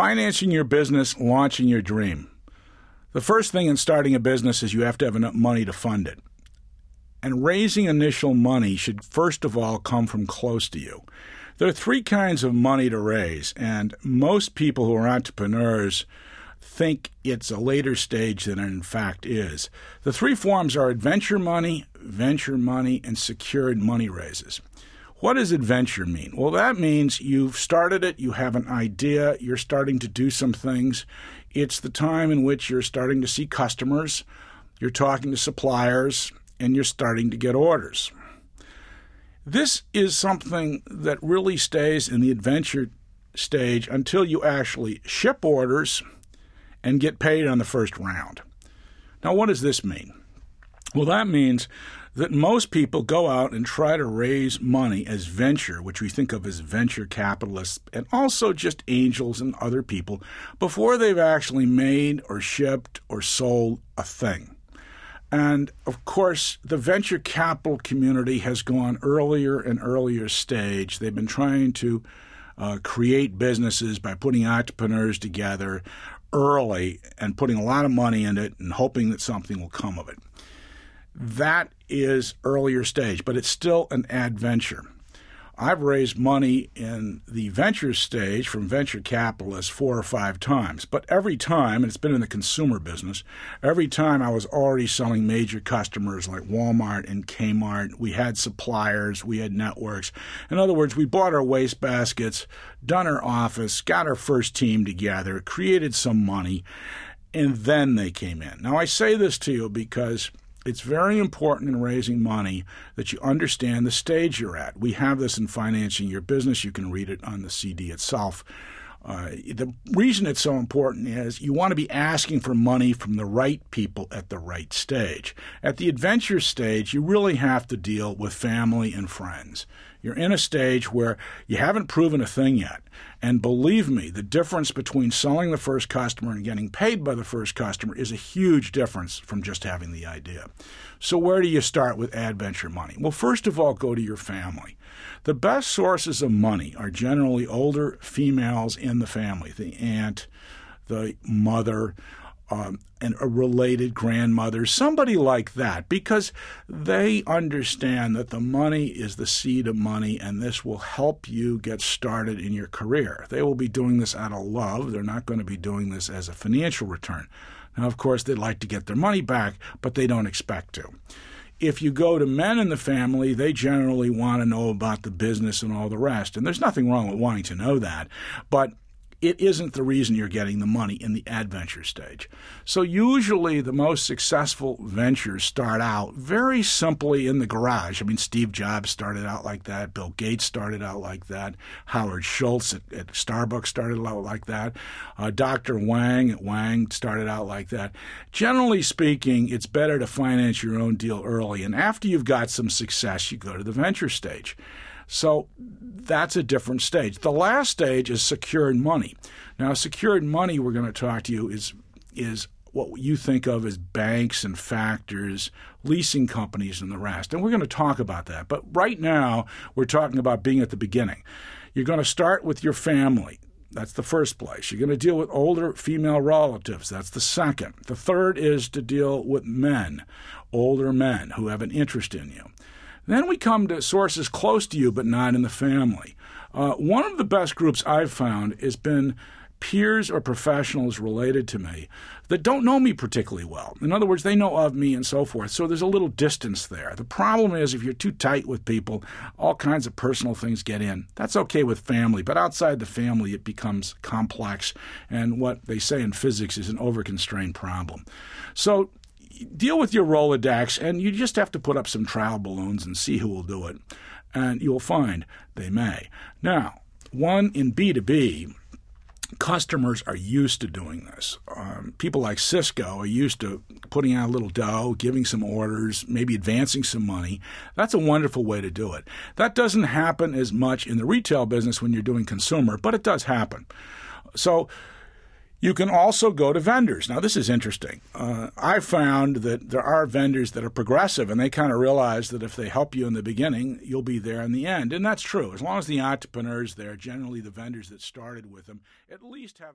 financing your business, launching your dream. The first thing in starting a business is you have to have enough money to fund it. And raising initial money should first of all come from close to you. There are three kinds of money to raise, and most people who are entrepreneurs think it's a later stage than it in fact is. The three forms are adventure money, venture money, and secured money raises. What does adventure mean? Well, that means you've started it, you have an idea, you're starting to do some things. It's the time in which you're starting to see customers, you're talking to suppliers, and you're starting to get orders. This is something that really stays in the adventure stage until you actually ship orders and get paid on the first round. Now, what does this mean? Well, that means that most people go out and try to raise money as venture, which we think of as venture capitalists, and also just angels and other people, before they've actually made or shipped or sold a thing. And of course, the venture capital community has gone earlier and earlier stage. They've been trying to uh, create businesses by putting entrepreneurs together early and putting a lot of money in it and hoping that something will come of it. That is earlier stage, but it's still an adventure. I've raised money in the venture stage from venture capitalists four or five times, but every time, and it's been in the consumer business, every time I was already selling major customers like Walmart and Kmart. We had suppliers, we had networks. In other words, we bought our waste baskets, done our office, got our first team together, created some money, and then they came in. Now, I say this to you because it's very important in raising money that you understand the stage you're at. We have this in financing your business. You can read it on the CD itself. Uh, the reason it's so important is you want to be asking for money from the right people at the right stage. At the adventure stage, you really have to deal with family and friends. You're in a stage where you haven't proven a thing yet. And believe me, the difference between selling the first customer and getting paid by the first customer is a huge difference from just having the idea. So, where do you start with adventure money? Well, first of all, go to your family. The best sources of money are generally older females in the family the aunt, the mother, um, and a related grandmother, somebody like that, because they understand that the money is the seed of money and this will help you get started in your career. They will be doing this out of love. They're not going to be doing this as a financial return. Now, of course, they'd like to get their money back, but they don't expect to. If you go to men in the family, they generally want to know about the business and all the rest. And there's nothing wrong with wanting to know that. But it isn't the reason you're getting the money in the adventure stage. So usually the most successful ventures start out very simply in the garage. I mean, Steve Jobs started out like that. Bill Gates started out like that. Howard Schultz at, at Starbucks started out like that. Uh, Dr. Wang at Wang started out like that. Generally speaking, it's better to finance your own deal early. And after you've got some success, you go to the venture stage. So that's a different stage. The last stage is secured money. Now, secured money we're going to talk to you is is what you think of as banks and factors, leasing companies, and the rest. And we're going to talk about that. But right now, we're talking about being at the beginning. You're going to start with your family. That's the first place. You're going to deal with older female relatives. That's the second. The third is to deal with men, older men who have an interest in you. Then we come to sources close to you but not in the family. Uh, one of the best groups I've found has been peers or professionals related to me that don't know me particularly well. In other words, they know of me and so forth. So there's a little distance there. The problem is if you're too tight with people, all kinds of personal things get in. That's okay with family, but outside the family, it becomes complex. And what they say in physics is an overconstrained problem. So deal with your Rolodex, and you just have to put up some trial balloons and see who will do it. And you'll find they may. Now, one in B2B, customers are used to doing this. Um, people like Cisco are used to putting out a little dough, giving some orders, maybe advancing some money. That's a wonderful way to do it. That doesn't happen as much in the retail business when you're doing consumer, but it does happen. So, you can also go to vendors. Now, this is interesting. Uh, I found that there are vendors that are progressive and they kind of realize that if they help you in the beginning, you'll be there in the end. And that's true. As long as the entrepreneurs there, generally the vendors that started with them, at least have.